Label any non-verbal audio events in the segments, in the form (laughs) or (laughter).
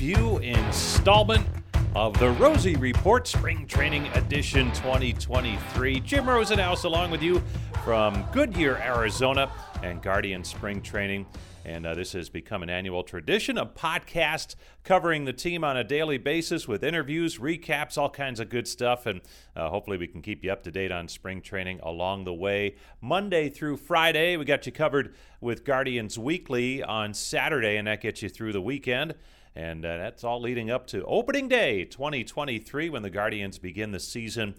debut installment of the Rosie Report Spring Training Edition 2023. Jim Rosenhaus along with you from Goodyear, Arizona, and Guardian Spring Training. And uh, this has become an annual tradition, a podcast covering the team on a daily basis with interviews, recaps, all kinds of good stuff. And uh, hopefully, we can keep you up to date on spring training along the way. Monday through Friday, we got you covered with Guardians Weekly on Saturday, and that gets you through the weekend. And uh, that's all leading up to opening day 2023 when the Guardians begin the season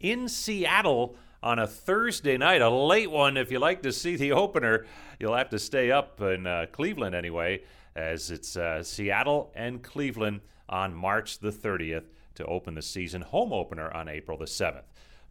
in Seattle on a Thursday night, a late one. If you like to see the opener, you'll have to stay up in uh, Cleveland anyway, as it's uh, Seattle and Cleveland on March the 30th to open the season. Home opener on April the 7th.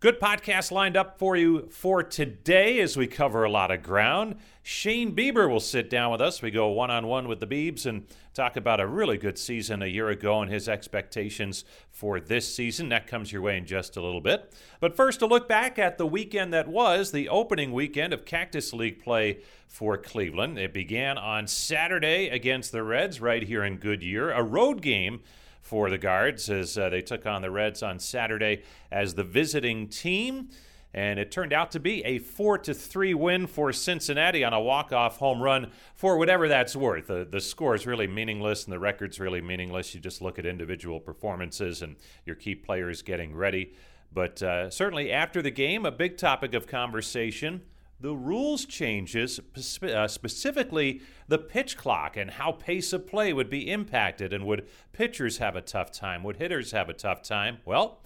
Good podcast lined up for you for today as we cover a lot of ground. Shane Bieber will sit down with us. We go one on one with the Beebs and talk about a really good season a year ago and his expectations for this season. That comes your way in just a little bit. But first, a look back at the weekend that was the opening weekend of Cactus League play for Cleveland. It began on Saturday against the Reds right here in Goodyear, a road game for the Guards as uh, they took on the Reds on Saturday as the visiting team. And it turned out to be a 4 to 3 win for Cincinnati on a walk-off home run for whatever that's worth. The, the score is really meaningless and the record's really meaningless. You just look at individual performances and your key players getting ready. But uh, certainly after the game, a big topic of conversation the rules changes, uh, specifically the pitch clock and how pace of play would be impacted, and would pitchers have a tough time? Would hitters have a tough time? Well,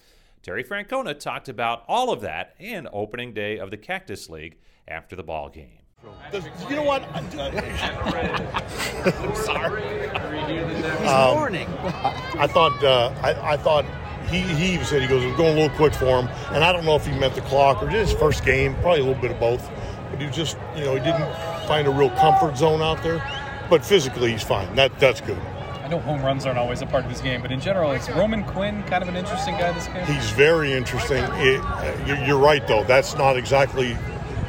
Terry Francona talked about all of that in opening day of the Cactus League after the ball game. you know what? (laughs) I'm sorry. Um, morning. I thought. Uh, I, I thought he, he even said he goes, "We're going a little quick for him," and I don't know if he meant the clock or just his first game, probably a little bit of both. But he just, you know, he didn't find a real comfort zone out there. But physically, he's fine. That that's good. I know home runs aren't always a part of his game, but in general, is Roman Quinn kind of an interesting guy this game? He's very interesting. It, uh, you're, you're right, though. That's not exactly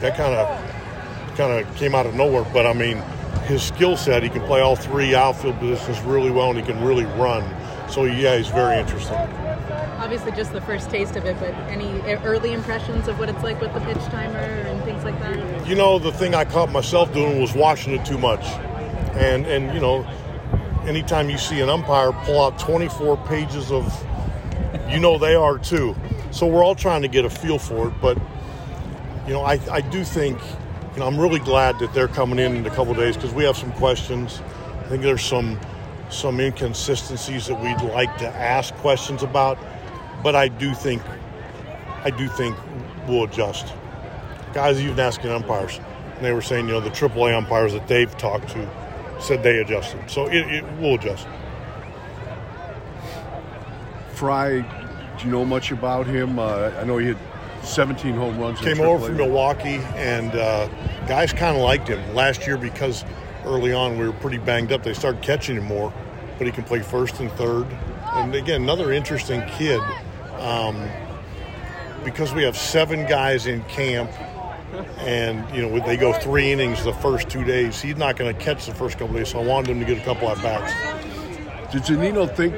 that kind of kind of came out of nowhere. But I mean, his skill set, he can play all three outfield positions really well, and he can really run. So yeah, he's very interesting obviously just the first taste of it, but any early impressions of what it's like with the pitch timer and things like that? You know, the thing I caught myself doing was watching it too much. And, and you know, anytime you see an umpire pull out 24 pages of, you know, they are too. So we're all trying to get a feel for it. But, you know, I, I do think, you know, I'm really glad that they're coming in in a couple days because we have some questions. I think there's some some inconsistencies that we'd like to ask questions about but I do think I do think we'll adjust. Guys, even asking umpires, and they were saying, you know, the AAA umpires that they've talked to said they adjusted, so it, it will adjust. Fry, do you know much about him? Uh, I know he had 17 home runs. Came over from Milwaukee, and uh, guys kind of liked him last year because early on we were pretty banged up. They started catching him more, but he can play first and third. And again, another interesting kid um, because we have seven guys in camp and you know they go three innings the first two days he's not going to catch the first couple days so i wanted him to get a couple at bats did Zunino think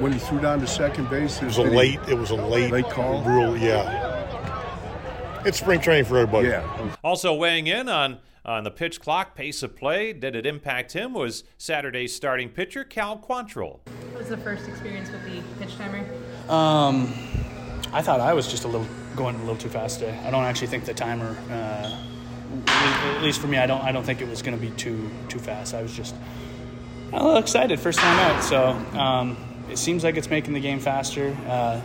when he threw down to second base it was a late it was a late, late call real yeah it's spring training for everybody yeah also weighing in on on the pitch clock, pace of play, did it impact him? Was Saturday's starting pitcher Cal Quantrill. What was the first experience with the pitch timer? Um, I thought I was just a little going a little too fast today. I don't actually think the timer uh, at least for me, I don't I don't think it was going to be too too fast. I was just a little excited first time out. So um, it seems like it's making the game faster. Uh,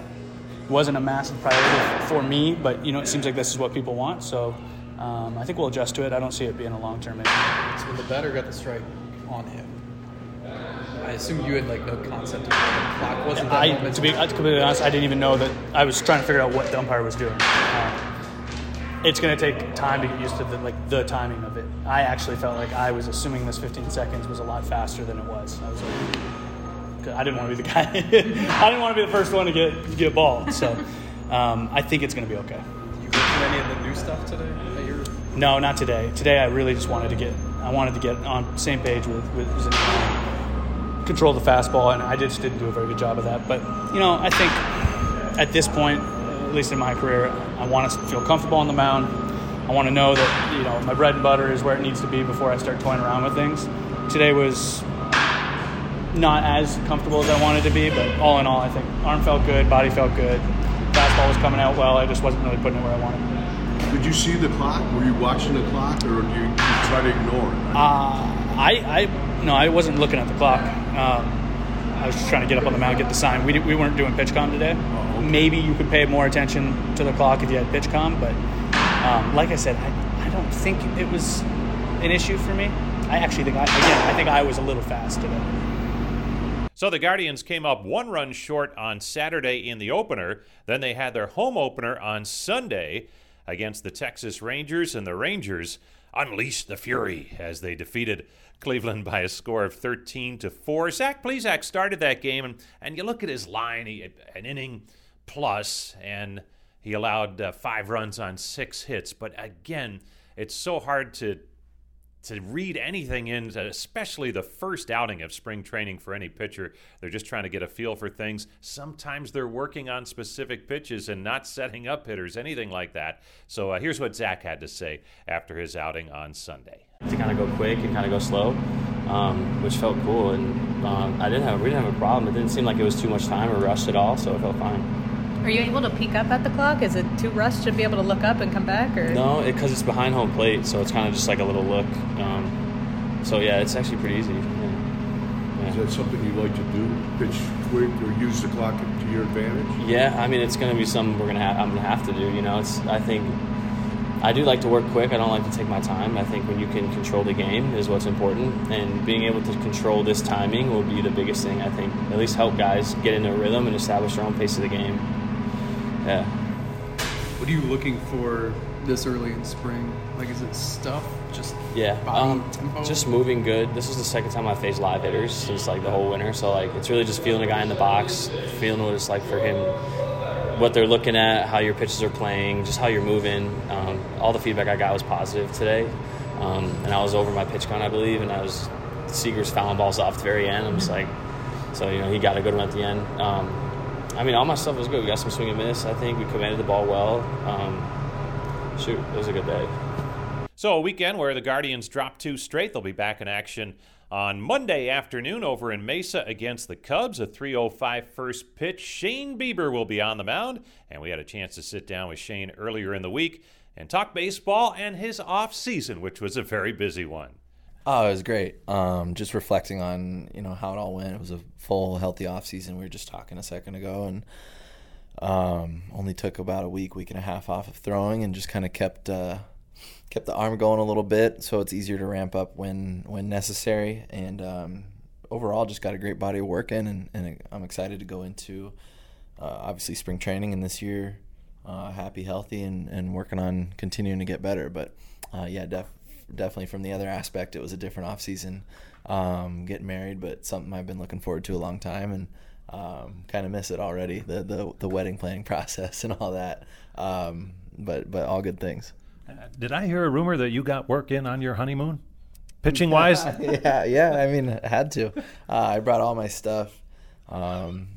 wasn't a massive priority for me, but you know it seems like this is what people want. So um, I think we'll adjust to it. I don't see it being a long term issue. So the batter got the strike on him, I assume you had like no concept of what the clock was at that I, moment. to be uh, completely honest, I didn't even know that. I was trying to figure out what the umpire was doing. Um, it's going to take time to get used to the like the timing of it. I actually felt like I was assuming this 15 seconds was a lot faster than it was. I was like, I didn't want to be the (laughs) guy. I didn't want to be the first one to get get balled. So um, I think it's going to be okay. you looked at any of the new stuff today? That you're, No, not today. Today, I really just wanted to get. I wanted to get on same page with with Zinni. Control the fastball, and I just didn't do a very good job of that. But you know, I think at this point, at least in my career, I want to feel comfortable on the mound. I want to know that you know my bread and butter is where it needs to be before I start toying around with things. Today was not as comfortable as I wanted to be, but all in all, I think arm felt good, body felt good, fastball was coming out well. I just wasn't really putting it where I wanted. Did you see the clock? Were you watching the clock, or do you, you try to ignore it? Uh, I, I, no, I wasn't looking at the clock. Um, I was just trying to get up on the mound, get the sign. We, di- we weren't doing PitchCom today. Oh, okay. Maybe you could pay more attention to the clock if you had PitchCom, but um, like I said, I, I don't think it was an issue for me. I actually think, I, again, I think I was a little fast today. So the Guardians came up one run short on Saturday in the opener. Then they had their home opener on Sunday against the Texas Rangers, and the Rangers unleashed the fury as they defeated Cleveland by a score of 13 to 4. Zach Plesac started that game, and, and you look at his line, he an inning plus, and he allowed uh, five runs on six hits. But again, it's so hard to to read anything in, especially the first outing of spring training for any pitcher. They're just trying to get a feel for things. Sometimes they're working on specific pitches and not setting up hitters, anything like that. So uh, here's what Zach had to say after his outing on Sunday. to kind of go quick and kind of go slow, um, which felt cool. And um, I didn't have we didn't have a problem. It didn't seem like it was too much time or rushed at all, so it felt fine. Are you able to peek up at the clock? Is it too rushed to be able to look up and come back? Or No, because it's behind home plate, so it's kind of just like a little look. Um, so yeah, it's actually pretty easy. Yeah. Is that something you like to do? Pitch quick or use the clock to your advantage? Yeah, I mean it's going to be something we're gonna ha- I'm gonna have to do. You know, it's I think I do like to work quick. I don't like to take my time. I think when you can control the game is what's important, and being able to control this timing will be the biggest thing. I think at least help guys get into a rhythm and establish their own pace of the game. Yeah. what are you looking for this early in spring? Like, is it stuff? Just Yeah, body um, tempo? just moving good. This is the second time I faced live hitters since like the whole winter. So like it's really just feeling a guy in the box, feeling what it's like for him, what they're looking at, how your pitches are playing, just how you're moving. Um, all the feedback I got was positive today, um, and I was over my pitch count, I believe, and I was Seager's fouling balls off the very end. I'm just like, so you know he got a good one at the end. Um, I mean, all my stuff was good. We got some swing and miss. I think we commanded the ball well. Um, shoot, it was a good day. So, a weekend where the Guardians dropped two straight. They'll be back in action on Monday afternoon over in Mesa against the Cubs. A 3:05 first pitch. Shane Bieber will be on the mound, and we had a chance to sit down with Shane earlier in the week and talk baseball and his off season, which was a very busy one. Oh, it was great. Um, just reflecting on you know how it all went. It was a full, healthy off season. We were just talking a second ago, and um, only took about a week, week and a half off of throwing, and just kind of kept uh, kept the arm going a little bit, so it's easier to ramp up when when necessary. And um, overall, just got a great body of work in, and, and I'm excited to go into uh, obviously spring training and this year. Uh, happy, healthy, and, and working on continuing to get better. But uh, yeah, def- definitely from the other aspect, it was a different off season. Um, getting married, but something I've been looking forward to a long time, and um, kind of miss it already. The, the the wedding planning (laughs) process and all that. Um, but but all good things. Did I hear a rumor that you got work in on your honeymoon? (laughs) Pitching wise? (laughs) yeah, yeah. I mean, I had to. Uh, I brought all my stuff, um,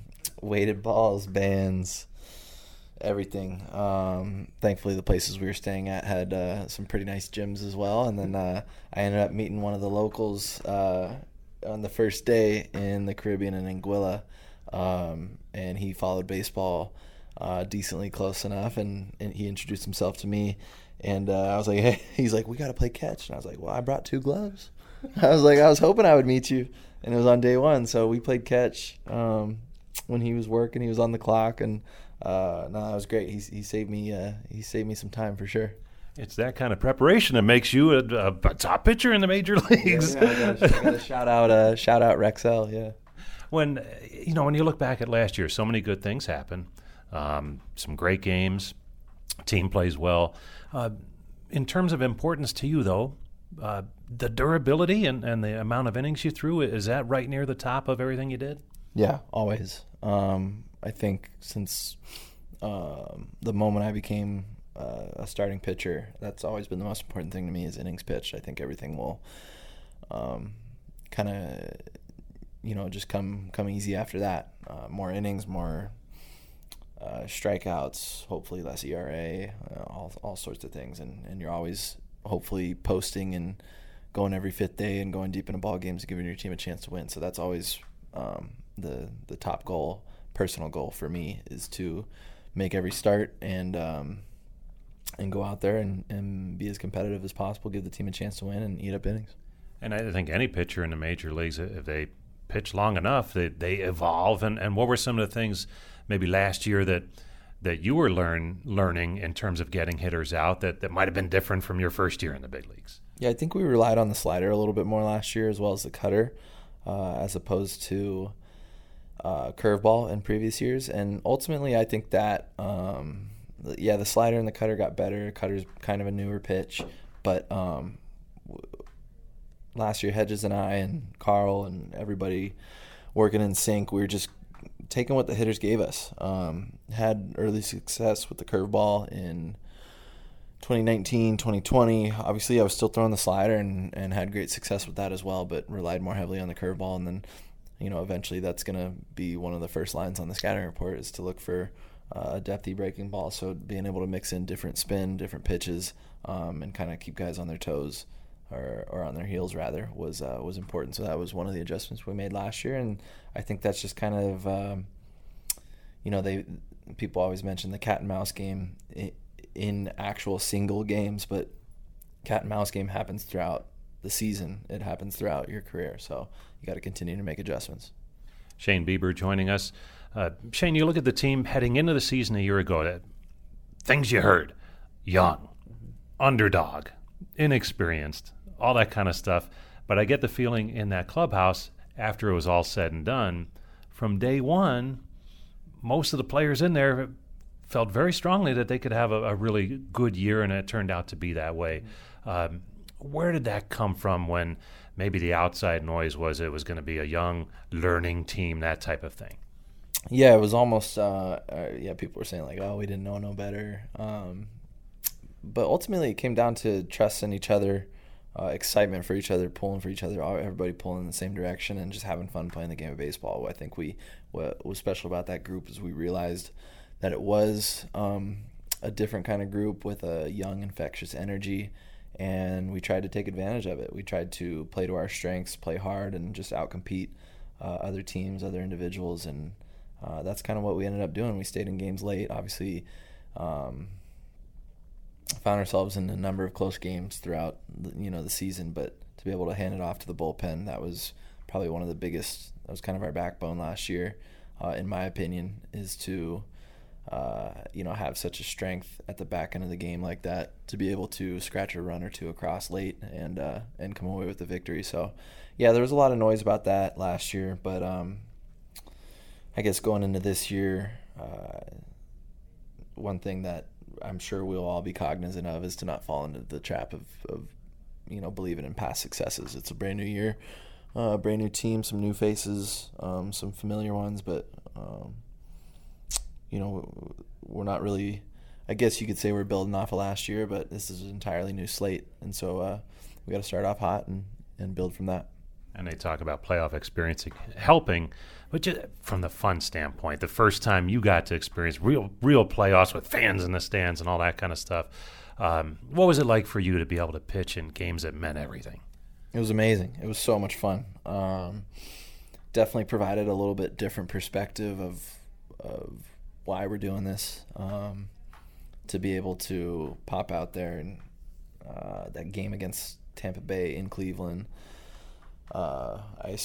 weighted balls, bands, everything. Um, thankfully, the places we were staying at had uh, some pretty nice gyms as well. And then uh, I ended up meeting one of the locals uh, on the first day in the Caribbean in Anguilla, um, and he followed baseball uh, decently close enough, and, and he introduced himself to me. And uh, I was like, (laughs) hey, he's like, we got to play catch. And I was like, well, I brought two gloves. (laughs) I was like, I was hoping I would meet you. And it was on day one. So we played catch um, when he was working. He was on the clock. And uh, no, that was great. He, he saved me. Uh, he saved me some time for sure. It's that kind of preparation that makes you a, a, a top pitcher in the major leagues. Yeah, yeah, I gotta, I gotta shout out, uh, shout out Rexel. Yeah. When you know when you look back at last year, so many good things happen. Um, some great games. Team plays well. Uh, in terms of importance to you, though, uh, the durability and, and the amount of innings you threw is that right near the top of everything you did? Yeah, always. Um, I think since um, the moment I became uh, a starting pitcher, that's always been the most important thing to me is innings pitched. I think everything will um, kind of you know just come come easy after that. Uh, more innings, more uh, strikeouts, hopefully less ERA, uh, all all sorts of things, and and you're always hopefully posting and going every fifth day and going deep into ball games, giving your team a chance to win. So that's always um, the the top goal, personal goal for me is to make every start and um, and go out there and, and be as competitive as possible, give the team a chance to win and eat up innings. And I think any pitcher in the major leagues, if they pitch long enough, they, they evolve. And, and what were some of the things maybe last year that that you were learn learning in terms of getting hitters out that, that might have been different from your first year in the big leagues? Yeah, I think we relied on the slider a little bit more last year as well as the cutter, uh, as opposed to uh, curveball in previous years. And ultimately, I think that um, yeah, the slider and the cutter got better. Cutter's kind of a newer pitch, but um, last year Hedges and I and Carl and everybody working in sync, we were just taking what the hitters gave us. Um, had early success with the curveball in 2019, 2020. Obviously, I was still throwing the slider and, and had great success with that as well, but relied more heavily on the curveball. And then, you know, eventually that's going to be one of the first lines on the scouting report is to look for uh, a depthy breaking ball. So being able to mix in different spin, different pitches, um, and kind of keep guys on their toes or, or on their heels rather was uh, was important. So that was one of the adjustments we made last year, and I think that's just kind of um, you know they people always mention the cat and mouse game in actual single games, but cat and mouse game happens throughout the season. It happens throughout your career. So you got to continue to make adjustments. Shane Bieber joining us. Uh, Shane, you look at the team heading into the season a year ago. That things you heard: young, underdog, inexperienced, all that kind of stuff. But I get the feeling in that clubhouse after it was all said and done, from day one, most of the players in there felt very strongly that they could have a, a really good year, and it turned out to be that way. Um, where did that come from when maybe the outside noise was it was going to be a young learning team, that type of thing? yeah, it was almost uh, uh, yeah. People were saying like, "Oh, we didn't know no better," um, but ultimately it came down to trust in each other, uh, excitement for each other, pulling for each other, everybody pulling in the same direction, and just having fun playing the game of baseball. I think we what was special about that group is we realized that it was um, a different kind of group with a young, infectious energy. And we tried to take advantage of it. We tried to play to our strengths, play hard, and just outcompete uh, other teams, other individuals, and uh, that's kind of what we ended up doing. We stayed in games late. Obviously, um, found ourselves in a number of close games throughout you know the season, but to be able to hand it off to the bullpen, that was probably one of the biggest. That was kind of our backbone last year, uh, in my opinion, is to uh, you know have such a strength at the back end of the game like that to be able to scratch a run or two across late and uh, and come away with the victory. So, yeah, there was a lot of noise about that last year, but um, I guess going into this year, uh, one thing that I'm sure we'll all be cognizant of is to not fall into the trap of, of you know, believing in past successes. It's a brand new year, uh, a brand new team, some new faces, um, some familiar ones, but um, you know, we're not really. I guess you could say we're building off of last year, but this is an entirely new slate, and so uh, we got to start off hot and, and build from that. And they talk about playoff experience helping but just from the fun standpoint, the first time you got to experience real real playoffs with fans in the stands and all that kind of stuff, um, what was it like for you to be able to pitch in games that meant everything? It was amazing. It was so much fun. Um, definitely provided a little bit different perspective of of why we're doing this. Um, to be able to pop out there and uh, that game against Tampa Bay in Cleveland. Uh, I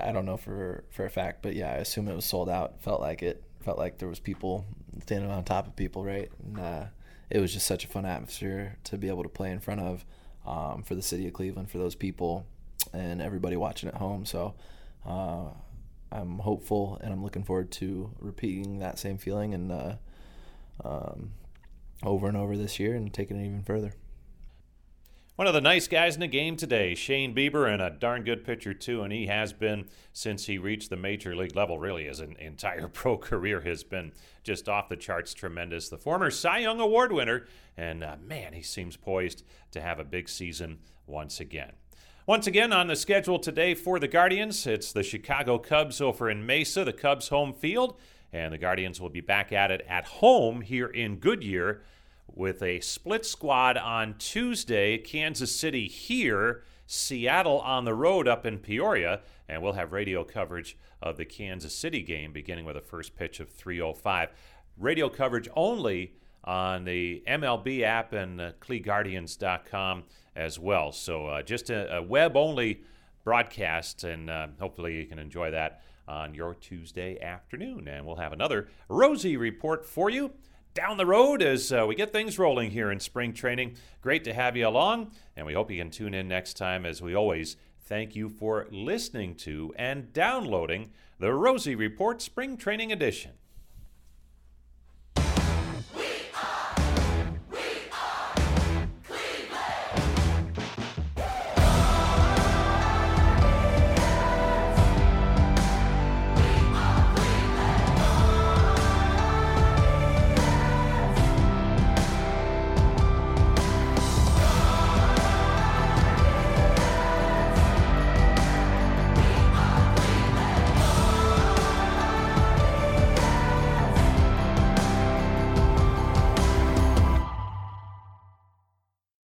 I don't know for for a fact, but yeah, I assume it was sold out. Felt like it. Felt like there was people standing on top of people, right? And uh, it was just such a fun atmosphere to be able to play in front of um, for the city of Cleveland, for those people, and everybody watching at home. So uh, I'm hopeful, and I'm looking forward to repeating that same feeling and uh, um, over and over this year and taking it even further. One of the nice guys in the game today, Shane Bieber, and a darn good pitcher, too. And he has been since he reached the major league level, really, his entire (laughs) pro career has been just off the charts tremendous. The former Cy Young Award winner, and uh, man, he seems poised to have a big season once again. Once again, on the schedule today for the Guardians, it's the Chicago Cubs over in Mesa, the Cubs home field, and the Guardians will be back at it at home here in Goodyear with a split squad on Tuesday, Kansas City here, Seattle on the road up in Peoria, and we'll have radio coverage of the Kansas City game beginning with a first pitch of 305. Radio coverage only on the MLB app and uh, CleGuardians.com as well. So uh, just a, a web only broadcast, and uh, hopefully you can enjoy that on your Tuesday afternoon. And we'll have another Rosie report for you down the road as uh, we get things rolling here in spring training. Great to have you along, and we hope you can tune in next time. As we always, thank you for listening to and downloading the Rosie Report Spring Training Edition.